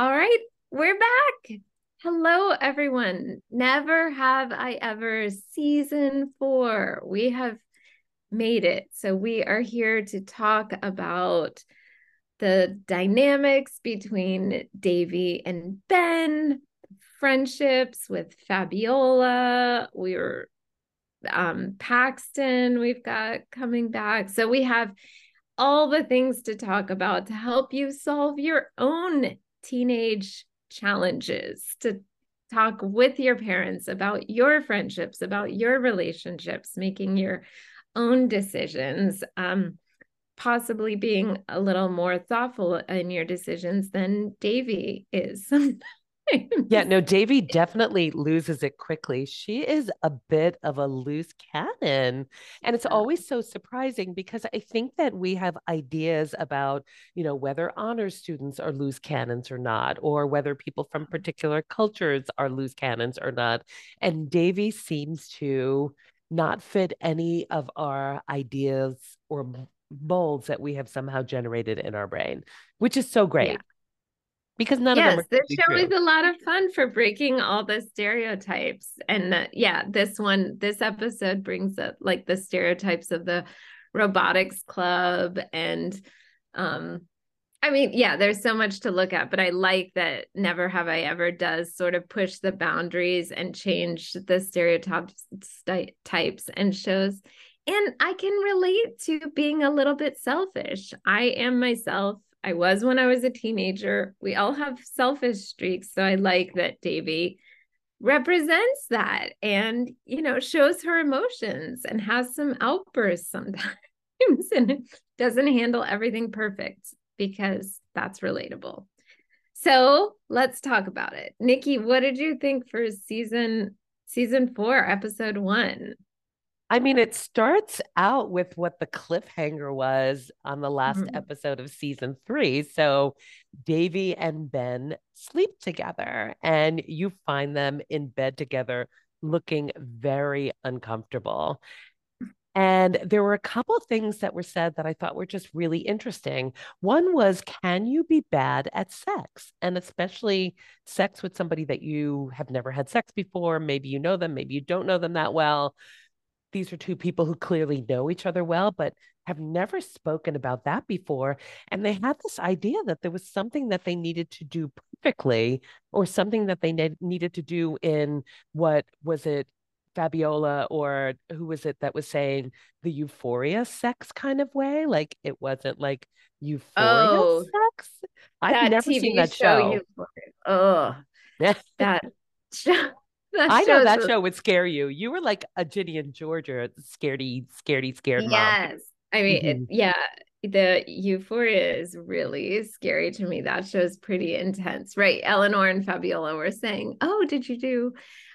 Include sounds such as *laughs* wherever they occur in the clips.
All right, we're back. Hello, everyone. Never have I ever season four. We have made it. So, we are here to talk about the dynamics between Devi and Ben, friendships with Fabiola. We were um, Paxton, we've got coming back. So, we have all the things to talk about to help you solve your own teenage challenges, to talk with your parents about your friendships, about your relationships, making your own decisions, um, possibly being a little more thoughtful in your decisions than Devi is. *laughs* yeah, no, *laughs* Devi definitely loses it quickly. She is a bit of a loose cannon. And it's always so surprising because I think that we have ideas about, you know, whether honor students are loose cannons or not, or whether people from mm-hmm. particular cultures are loose cannons or not. And Devi seems to not fit any of our ideas or molds that we have somehow generated in our brain, which is so great. Yeah because none yes, of them Yes, this show true. is a lot of fun for breaking all the stereotypes and uh, yeah this one this episode brings up like the stereotypes of the robotics club and um i mean yeah there's so much to look at but i like that never have i ever does sort of push the boundaries and change the stereotypes types and shows and i can relate to being a little bit selfish i am myself I was when I was a teenager. We all have selfish streaks. So I like that Devi represents that and, you know, shows her emotions and has some outbursts sometimes *laughs* and doesn't handle everything perfect because that's relatable. So let's talk about it. Nikki, what did you think for season season four, episode one? I mean, it starts out with what the cliffhanger was on the last mm-hmm. episode of season three. So Devi and Ben sleep together, and you find them in bed together looking very uncomfortable. And there were a couple things that were said that I thought were just really interesting. One was, can you be bad at sex? And especially sex with somebody that you have never had sex before. Maybe you know them, maybe you don't know them that well these are two people who clearly know each other well, but have never spoken about that before. And they had this idea that there was something that they needed to do perfectly, or something that they ne- needed to do in what was it, Fabiola, or who was it that was saying the euphoria sex kind of way? Like it wasn't like euphoria oh, sex. I've never TV seen that show. show. Oh, *laughs* that show I know that show would scare you. You were like a Ginny and Georgia, scaredy, scaredy, scared mom. Yes. I mean, mm-hmm. it, yeah, the euphoria is really scary to me. That show's pretty intense, right? Eleanor and Fabiola were saying, Oh, did you do?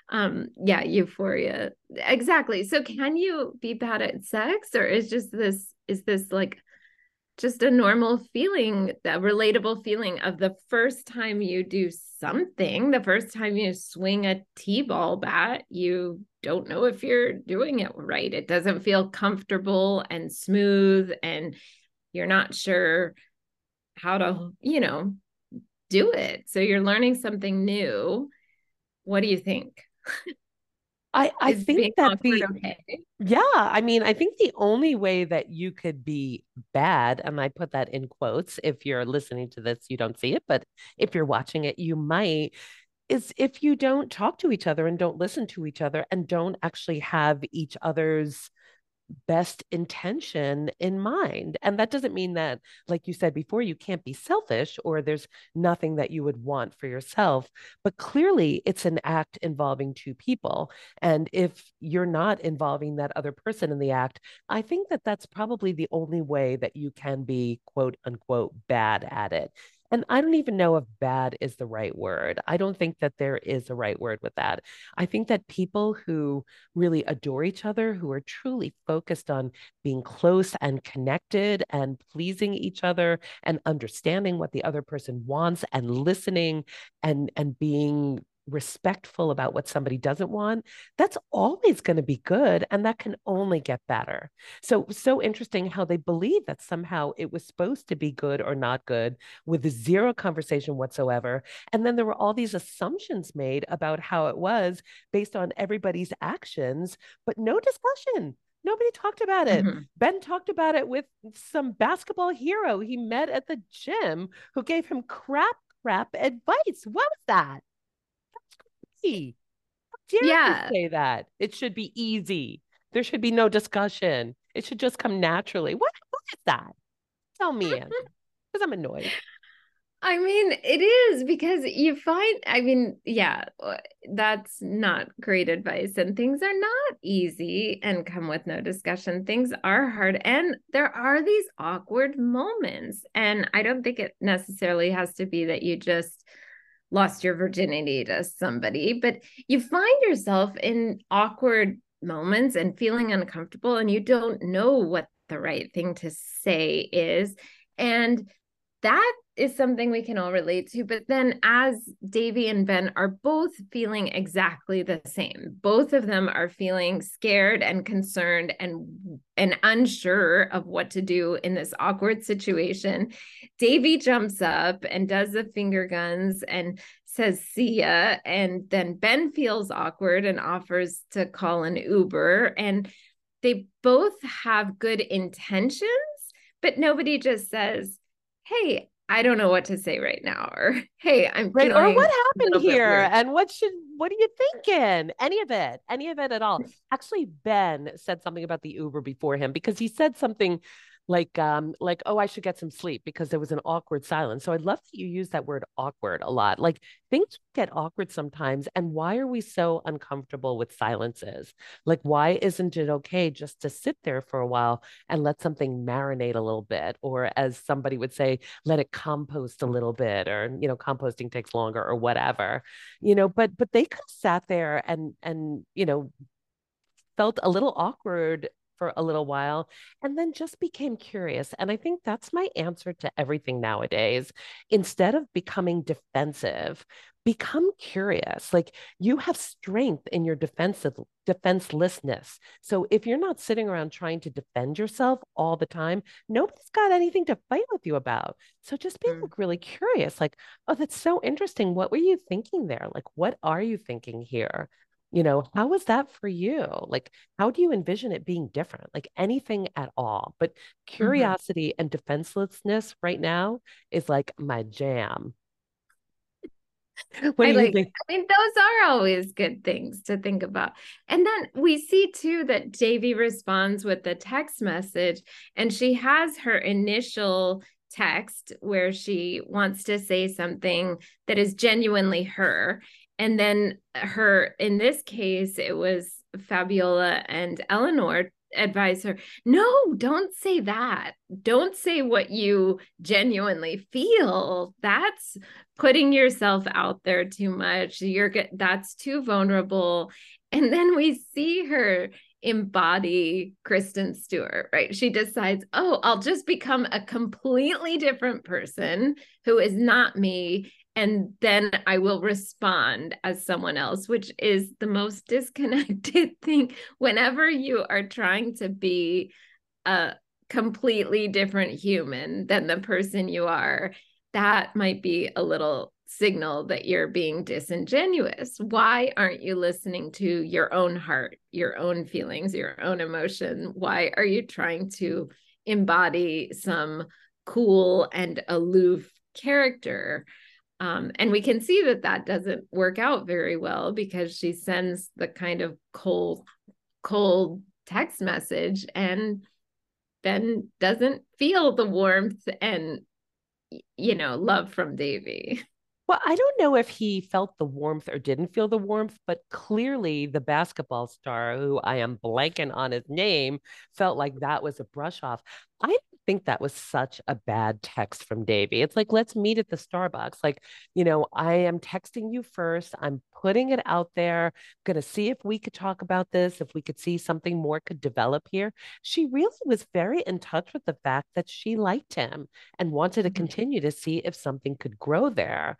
Um, yeah, euphoria. Exactly. So can you be bad at sex or is just this, is this like just a normal feeling, a relatable feeling of the first time you do something, the first time you swing a T ball bat, you don't know if you're doing it right. It doesn't feel comfortable and smooth, and you're not sure how to, you know, do it. So you're learning something new. What do you think? *laughs* I, I think that the okay? yeah, I mean, I think the only way that you could be bad, and I put that in quotes, if you're listening to this, you don't see it, but if you're watching it, you might, is if you don't talk to each other and don't listen to each other and don't actually have each other's best intention in mind. And that doesn't mean that, like you said before, you can't be selfish or there's nothing that you would want for yourself. But clearly, it's an act involving two people. And if you're not involving that other person in the act, I think that that's probably the only way that you can be quote unquote bad at it and I don't even know if bad is the right word. I don't think that there is a right word with that. I think that people who really adore each other, who are truly focused on being close and connected and pleasing each other and understanding what the other person wants and listening and and being respectful about what somebody doesn't want, that's always going to be good. And that can only get better. So, so interesting how they believe that somehow it was supposed to be good or not good with zero conversation whatsoever. And then there were all these assumptions made about how it was based on everybody's actions, but no discussion. Nobody talked about it. Mm-hmm. Ben talked about it with some basketball hero he met at the gym who gave him crap, crap advice. What was that? That's crazy. How dare yeah. you say that? It should be easy. There should be no discussion. It should just come naturally. What, what is that? Tell me, *laughs* because I'm annoyed. I mean, it is because you find, I mean, yeah, uh, that's not great advice. And things are not easy and come with no discussion. Things are hard. And there are these awkward moments. And I don't think it necessarily has to be that you just lost your virginity to somebody, but you find yourself in awkward moments and feeling uncomfortable, and you don't know what the right thing to say is. And that is something we can all relate to. But then, as Devi and Ben are both feeling exactly the same, both of them are feeling scared and concerned and and unsure of what to do in this awkward situation. Devi jumps up and does the finger guns and says see ya. And then Ben feels awkward and offers to call an Uber. And they both have good intentions, but nobody just says, Hey, I don't know what to say right now, or hey, I'm right, or what happened here, and what should what are you thinking? Any of it, any of it at all? Mm. Actually, Ben said something about the Uber before him because he said something like um like oh i should get some sleep because there was an awkward silence. So i love that you use that word awkward a lot. Like things get awkward sometimes and why are we so uncomfortable with silences? Like why isn't it okay just to sit there for a while and let something marinate a little bit? Or as somebody would say let it compost a little bit or you know composting takes longer or whatever you know? But but they could have sat there and and you know felt a little awkward for a little while and then just became curious. And I think that's my answer to everything nowadays. Instead of becoming defensive, become curious. Like you have strength in your defensive defenselessness. So if you're not sitting around trying to defend yourself all the time, nobody's got anything to fight with you about. So just be mm. like really curious, like, oh, that's so interesting. What were you thinking there? Like, what are you thinking here? You know how was that for you like how do you envision it being different like anything at all but mm-hmm. curiosity mm-hmm. and defenselessness right now is like my jam what do I you like, think? I mean, those are always good things to think about. And then we see too that Devi responds with the text message, and she has her initial text where she wants to say something that is genuinely her and then her in this case it was fabiola and eleanor advise her no don't say that. Don't say what you genuinely feel. That's putting yourself out there too much. You're that's too vulnerable. And then we see her embody Kristen Stewart, right? She decides, oh, I'll just become a completely different person who is not me and then I will respond as someone else, which is the most *laughs* disconnected thing. Whenever you are trying to be a completely different human than the person you are, that might be a little signal that you're being disingenuous. Why aren't you listening to your own heart, your own feelings, your own emotion? Why are you trying to embody some cool and aloof character? Um, and we can see that that doesn't work out very well because she sends the kind of cold, cold text message and Ben doesn't feel the warmth and, you know, love from Devi. *laughs* Well, I don't know if he felt the warmth or didn't feel the warmth, but clearly the basketball star, who I am blanking on his name, felt like that was a brush off. I think that was such a bad text from Devi. It's like, let's meet at the Starbucks. Like, you know, I am texting you first. I'm putting it out there. going to see if we could talk about this, if we could see something more could develop here. She really was very in touch with the fact that she liked him and wanted to mm-hmm. continue to see if something could grow there.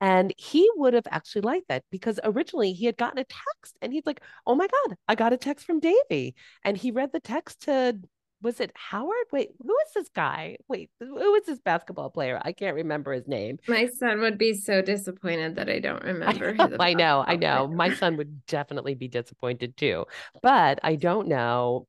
And he would have actually liked that because originally he had gotten a text and he's like, Oh my God, I got a text from Devi. And he read the text to was it Howard? Wait, who is this guy? Wait, who is this basketball player? I can't remember his name. My son would be so disappointed that I don't *laughs* remember. *laughs* I know, I know, I know. My son would definitely be disappointed too. But I don't know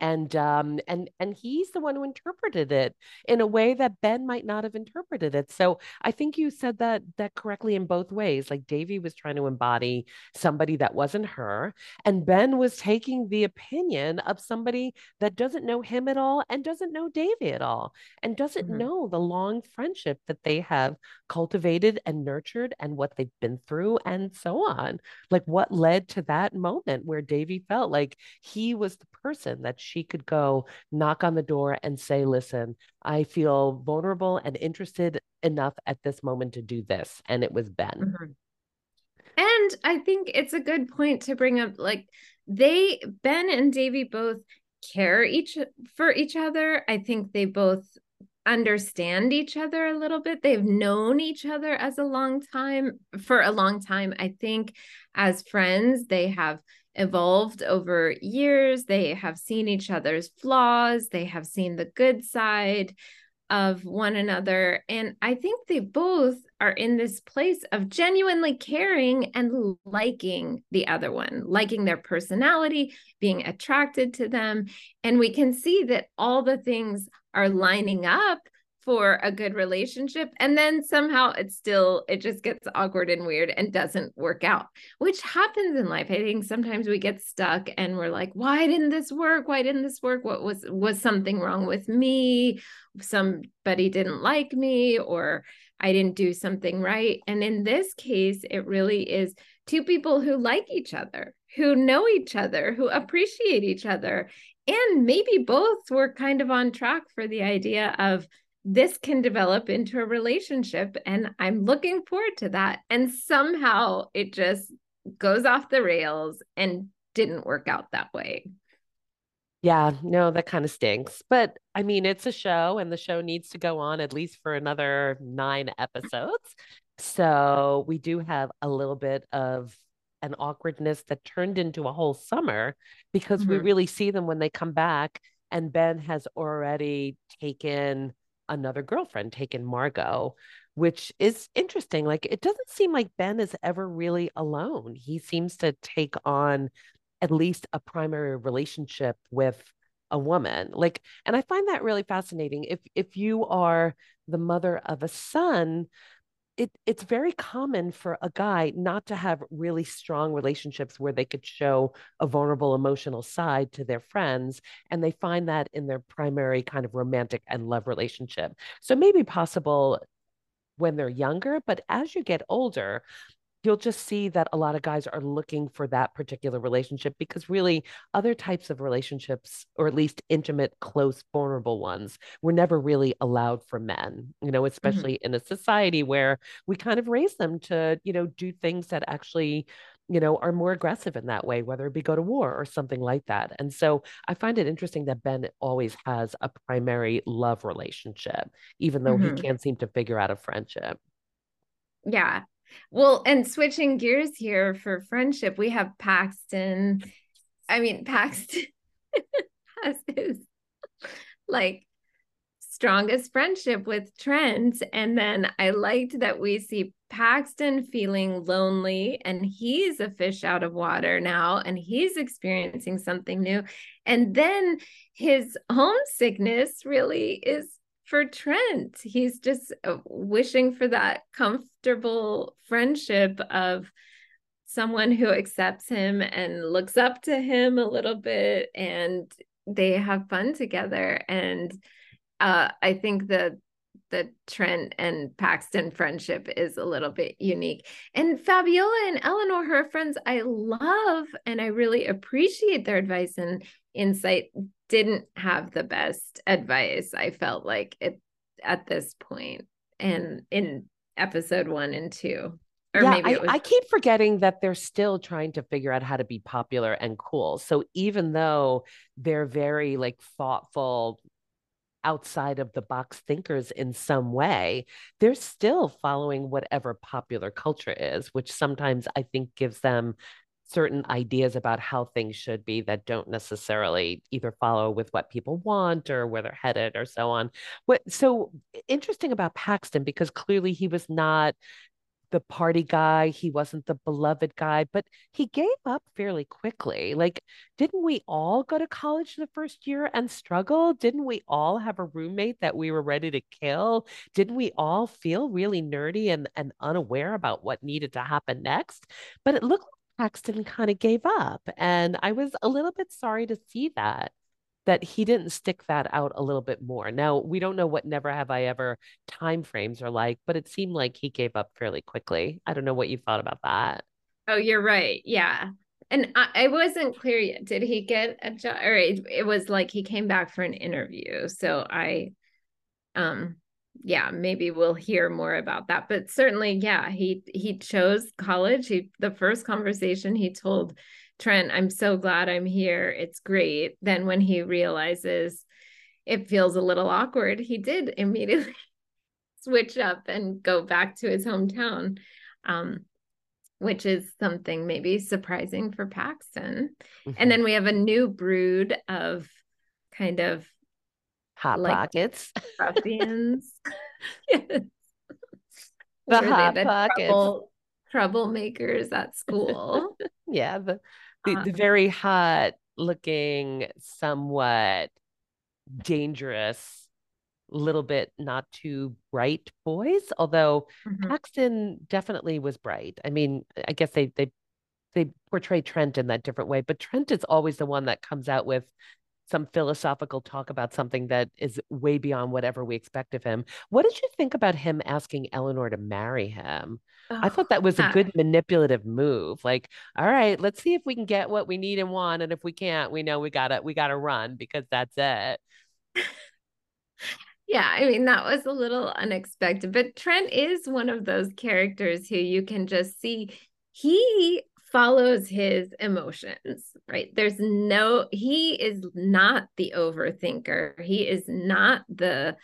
and um and and he's the one who interpreted it in a way that Ben might not have interpreted it. So I think you said that that correctly in both ways. Like Devi was trying to embody somebody that wasn't her, and Ben was taking the opinion of somebody that doesn't know him at all and doesn't know Devi at all and doesn't mm-hmm. know the long friendship that they have cultivated and nurtured and what they've been through and so on. Like what led to that moment where Devi felt like he was the person that she could go knock on the door and say, listen, I feel vulnerable and interested enough at this moment to do this. And it was Ben. Mm-hmm. And I think it's a good point to bring up like they, Ben and Devi both care each for each other. I think they both understand each other a little bit. They've known each other as a long time for a long time. I think as friends, they have evolved over years. They have seen each other's flaws, they have seen the good side of one another. And I think they both are in this place of genuinely caring and liking the other one, liking their personality, being attracted to them. And we can see that all the things are lining up for a good relationship and then somehow it's still it just gets awkward and weird and doesn't work out which happens in life. I think sometimes we get stuck and we're like why didn't this work? Why didn't this work? What was was something wrong with me? Somebody didn't like me or i didn't do something right. And in this case it really is two people who like each other who know each other who appreciate each other and maybe both were kind of on track for the idea of this can develop into a relationship and i'm looking forward to that. And somehow it just goes off the rails and didn't work out that way. Yeah no that kind of stinks. But i mean it's a show and the show needs to go on at least for another nine episodes. So we do have a little bit of an awkwardness that turned into a whole summer because mm-hmm. we really see them when they come back and ben has already taken another girlfriend taken Margot, which is interesting. Like it doesn't seem like Ben is ever really alone. He seems to take on at least a primary relationship with a woman. Like and I find that really fascinating. If if you are the mother of a son, it it's very common for a guy not to have really strong relationships where they could show a vulnerable emotional side to their friends and they find that in their primary kind of romantic and love relationship. So maybe possible when they're younger but as you get older you'll just see that a lot of guys are looking for that particular relationship because really other types of relationships or at least intimate close vulnerable ones were never really allowed for men you know mm-hmm. especially mm-hmm. in a society where we kind of raise them to you know do things that actually you know are more aggressive in that way whether it be go to war or something like that and so i find it interesting that ben always has a primary love relationship even though mm-hmm. he can't seem to figure out a friendship yeah well, and switching gears here for friendship, we have Paxton. I mean, Paxton *laughs* has his like strongest friendship with Trent. And then I liked that we see Paxton feeling lonely and he's a fish out of water now and he's experiencing something new. And then his homesickness really is for Trent. He's just uh, wishing for that comfortable friendship of someone who accepts him and looks up to him a little bit and they have fun together and uh, I think that the Trent and Paxton friendship is a little bit unique. And Fabiola and Eleanor, her friends, I love and I really appreciate their advice and insight didn't have the best advice i felt like it at this point and in episode one and two. Or yeah, maybe was- I, I keep forgetting that they're still trying to figure out how to be popular and cool. So even though they're very like thoughtful outside of the box thinkers in some way, they're still following whatever popular culture is, which sometimes I think gives them certain ideas about how things should be that don't necessarily either follow with what people want or where they're headed or so on. What so interesting about Paxton because clearly he was not the party guy, he wasn't the beloved guy, but he gave up fairly quickly. Like, didn't we all go to college the first year and struggle? Didn't we all have a roommate that we were ready to kill? Didn't we all feel really nerdy and, and unaware about what needed to happen next? But it looked Paxton kind of gave up. And I was a little bit sorry to see that that he didn't stick that out a little bit more. Now, we don't know what never have I ever time frames are like, but it seemed like he gave up fairly quickly. I don't know what you thought about that. Oh, you're right. Yeah. And I, I wasn't clear yet. Did he get a job? Or it, it was like he came back for an interview. So I, um, yeah, maybe we'll hear more about that. But certainly, yeah, he he chose college. He the first conversation he told Trent, I'm so glad I'm here. It's great. Then when he realizes it feels a little awkward, he did *laughs* immediately switch up and go back to his hometown, um, which is something maybe surprising for Paxton. Mm-hmm. And then we have a new brood of kind of hot like pockets, ruffians. *laughs* yes. *laughs* The hot pockets. Trouble, troublemakers at school. *laughs* yeah, the the, the uh-huh. very hot looking, somewhat dangerous, little bit not too bright boys. Although mm-hmm. Paxton definitely was bright. I mean, I guess they they they portray Trent in that different way, but Trent is always the one that comes out with some philosophical talk about something that is way beyond whatever we expect of him. What did you think about him asking Eleanor to marry him? Oh, I thought that was a good manipulative move. Like, all right, let's see if we can get what we need and want, and if we can't, we know we gotta we gotta run because that's it. *laughs* yeah, I mean that was a little unexpected, but Trent is one of those characters who you can just see he follows his emotions, right? There's no, he is not the overthinker. He is not the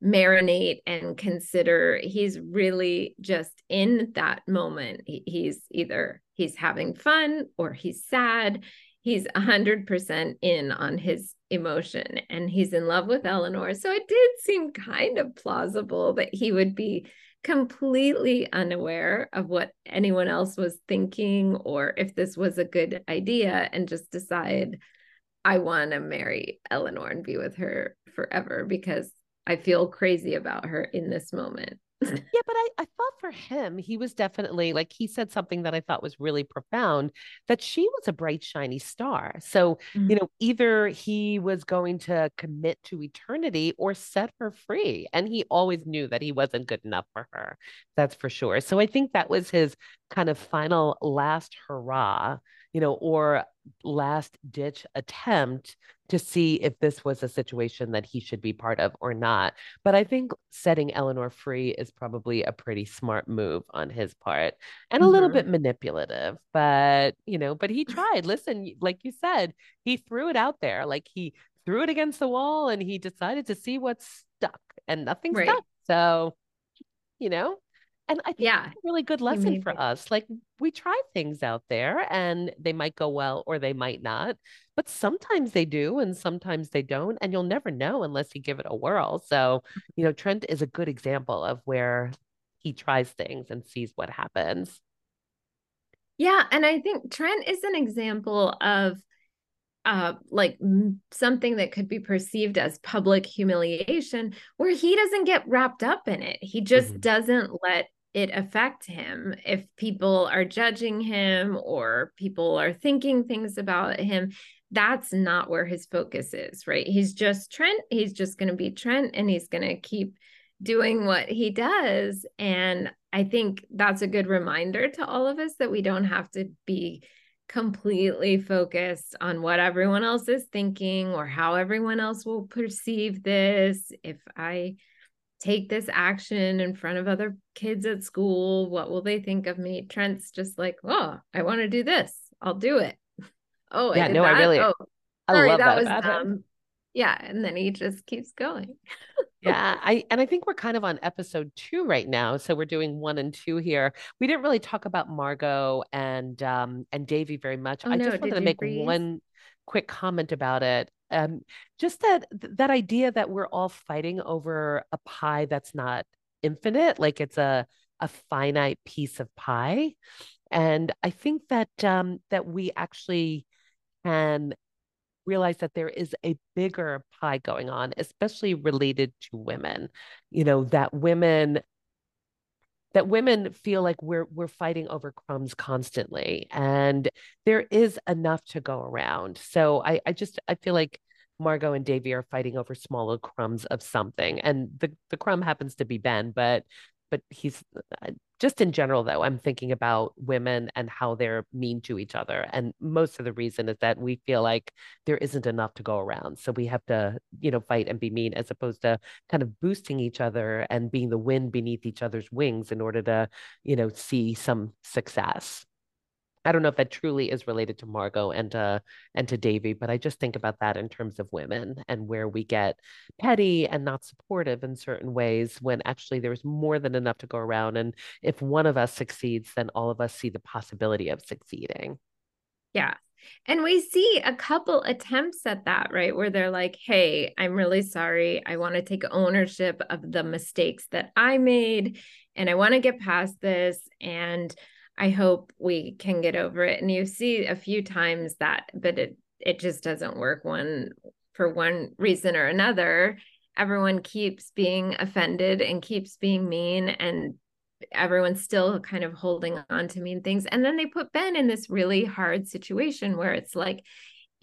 marinate and consider. He's really just in that moment. He, he's either he's having fun or he's sad. He's 100% in on his emotion and he's in love with Eleanor. So it did seem kind of plausible that he would be completely unaware of what anyone else was thinking or if this was a good idea and just decide I want to marry Eleanor and be with her forever because I feel crazy about her in this moment yeah, but I, I thought for him, he was definitely like he said something that I thought was really profound that she was a bright, shiny star. So, mm-hmm. you know, either he was going to commit to eternity or set her free. And he always knew that he wasn't good enough for her. That's for sure. So I think that was his kind of final last hurrah, you know, or last ditch attempt to see if this was a situation that he should be part of or not. But I think setting Eleanor free is probably a pretty smart move on his part and a mm-hmm. little bit manipulative. But, you know, but he tried. Listen, like you said, he threw it out there. Like he threw it against the wall and he decided to see what stuck and nothing right. stuck. So, you know, and I think yeah, a really good lesson for us. Like we try things out there and they might go well or they might not, but sometimes they do and sometimes they don't. And you'll never know unless you give it a whirl. So, you know, Trent is a good example of where he tries things and sees what happens. Yeah. And I think Trent is an example of uh like something that could be perceived as public humiliation where he doesn't get wrapped up in it he just mm-hmm. doesn't let it affect him if people are judging him or people are thinking things about him that's not where his focus is right? He's just trent he's just going to be trent and he's going to keep doing what he does and i think that's a good reminder to all of us that we don't have to be completely focused on what everyone else is thinking or how everyone else will perceive this. If i take this action in front of other kids at school. What will they think of me? Trent's just like, oh, I want to do this. I'll do it. *laughs* Oh, yeah, I no, that? I really, oh, sorry, I that was dumb. yeah and then he just keeps going *laughs* yeah i and i think we're kind of on episode two right now so we're doing one and two here we didn't really talk about margot and um and devi very much oh, i no. just wanted to make freeze? one quick comment about it um just that that idea that we're all fighting over a pie that's not infinite like it's a a finite piece of pie and i think that um that we actually can realize that there is a bigger pie going on, especially related to women. You know, that women that women feel like we're we're fighting over crumbs constantly and there is enough to go around. So i i just i feel like margot and devi are fighting over smaller crumbs of something and the the crumb happens to be ben but but he's uh, just in general though i'm thinking about women and how they're mean to each other and most of the reason is that we feel like there isn't enough to go around. So we have to you know fight and be mean as opposed to kind of boosting each other and being the wind beneath each other's wings in order to you know see some success I don't know if that truly is related to Margot and to and to Devi, but I just think about that in terms of women and where we get petty and not supportive in certain ways when actually there's more than enough to go around. And if one of us succeeds, then all of us see the possibility of succeeding. Yeah. And we see a couple attempts at that, right? Where they're like, hey, I'm really sorry. I want to take ownership of the mistakes that I made and I want to get past this. And I hope we can get over it. And you see a few times that, but it it just doesn't work one for one reason or another. Everyone keeps being offended and keeps being mean and everyone's still kind of holding on to mean things. And then they put Ben in this really hard situation where it's like,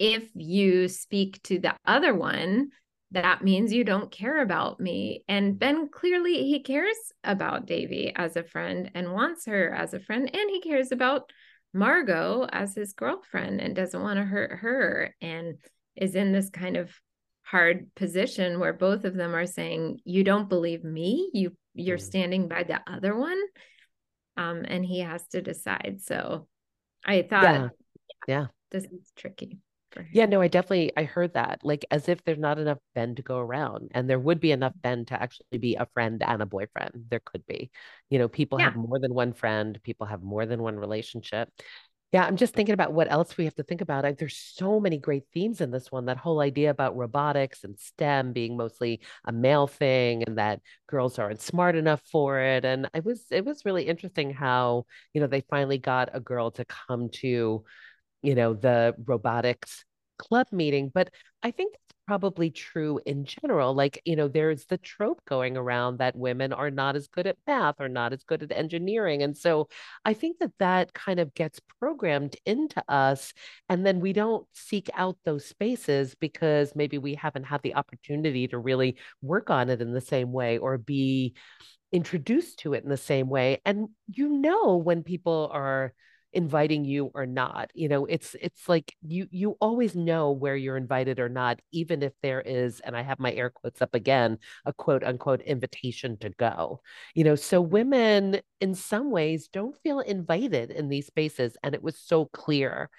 if you speak to the other one, that means you don't care about me. And Ben clearly he cares about Devi as a friend and wants her as a friend. And he cares about Margot as his girlfriend and doesn't want to hurt her and is in this kind of hard position where both of them are saying, You don't believe me, you you're mm. standing by the other one. Um, and he has to decide. So I thought yeah, yeah. yeah. this is tricky. Yeah, no, I definitely I heard that. Like as if there's not enough Ben to go around. And there would be enough Ben to actually be a friend and a boyfriend. There could be. You know, people yeah. have more than one friend, people have more than one relationship. Yeah, I'm just thinking about what else we have to think about. I, there's so many great themes in this one. That whole idea about robotics and STEM being mostly a male thing, and that girls aren't smart enough for it. And it was it was really interesting how you know they finally got a girl to come to you know, the robotics club meeting. But I think it's probably true in general. Like, you know, there's the trope going around that women are not as good at math or not as good at engineering. And so I think that that kind of gets programmed into us. And then we don't seek out those spaces because maybe we haven't had the opportunity to really work on it in the same way or be introduced to it in the same way. And you know, when people are, inviting you or not you know it's it's like you you always know where you're invited or not even if there is and i have my air quotes up again a quote unquote invitation to go you know so women in some ways don't feel invited in these spaces and it was so clear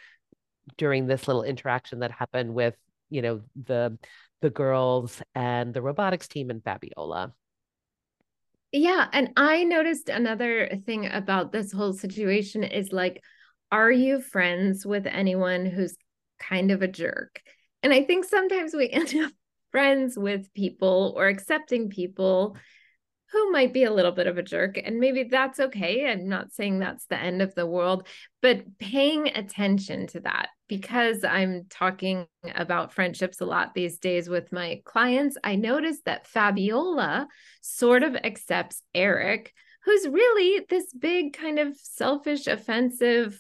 during this little interaction that happened with you know the the girls and the robotics team and fabiola yeah. And I noticed another thing about this whole situation is like, are you friends with anyone who's kind of a jerk? And I think sometimes we *laughs* end up friends with people or accepting people who might be a little bit of a jerk. And maybe that's okay. I'm not saying that's the end of the world, but paying attention to that because I'm talking about friendships a lot these days with my clients. I noticed that Fabiola sort of accepts Eric, who's really this big, kind of selfish, offensive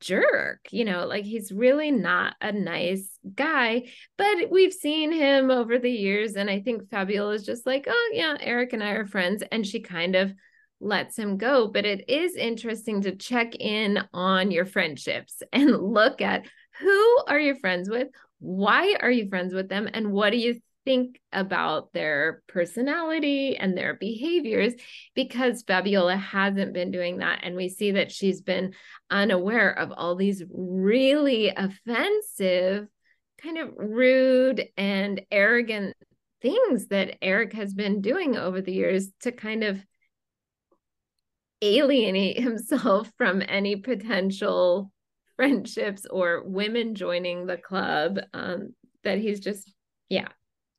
jerk you know like he's really not a nice guy but we've seen him over the years and i think fabiola is just like oh yeah eric and i are friends and she kind of lets him go but it is interesting to check in on your friendships *laughs* and look at who are you friends with why are you friends with them and what do you think about their personality and their behaviors because Fabiola hasn't been doing that. And we see that she's been unaware of all these really offensive kind of rude and arrogant things that Eric has been doing over the years to kind of alienate *laughs* himself from any potential friendships or women joining the club um, that he's just yeah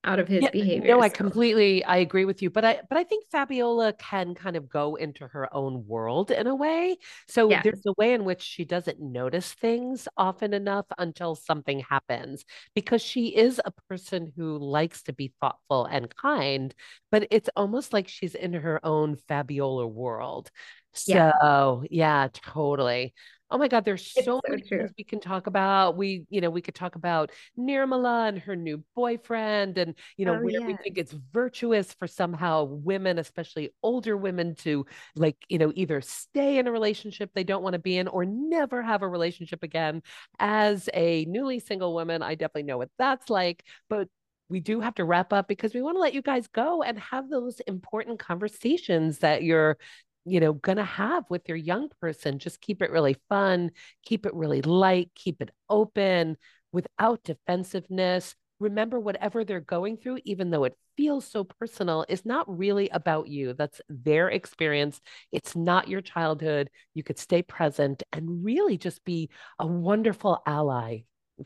out of his yeah, behavior. No, I completely I agree with you, but I but I think Fabiola can kind of go into her own world in a way. So there's a way in which she doesn't notice things often enough until something happens because she is a person who likes to be thoughtful and kind, but it's almost like she's in her own Fabiola world. So yeah, yeah totally. Oh my God, there's so, so many true. things we can talk about. We, you know, we could talk about Nirmala and her new boyfriend, and you know, oh, where yeah. we think it's virtuous for somehow women, especially older women, to like, you know, either stay in a relationship they don't want to be in or never have a relationship again. As a newly single woman, I definitely know what that's like. But we do have to wrap up because we want to let you guys go and have those important conversations that you're you know going to have with your young person just keep it really fun keep it really light keep it open without defensiveness. Remember whatever they're going through even though it feels so personal is not really about you. That's their experience. It's not your childhood. You could stay present and really just be a wonderful ally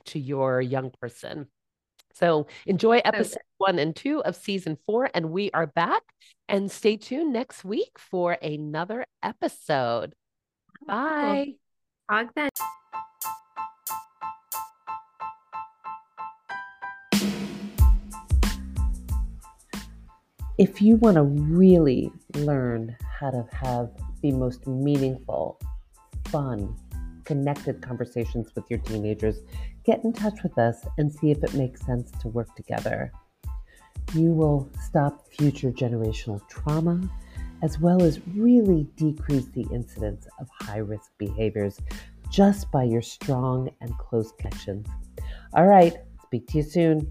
to your young person so enjoy episode okay. one and two of season four, and we are back. And stay tuned next week for another episode. Bye. Talk then. If you want to really learn how to have the most meaningful, fun, connected conversations with your teenagers, get in touch with us and see if it makes sense to work together. You will stop future generational trauma as well as really decrease the incidence of high risk behaviors just by your strong and close connections. All right, speak to you soon.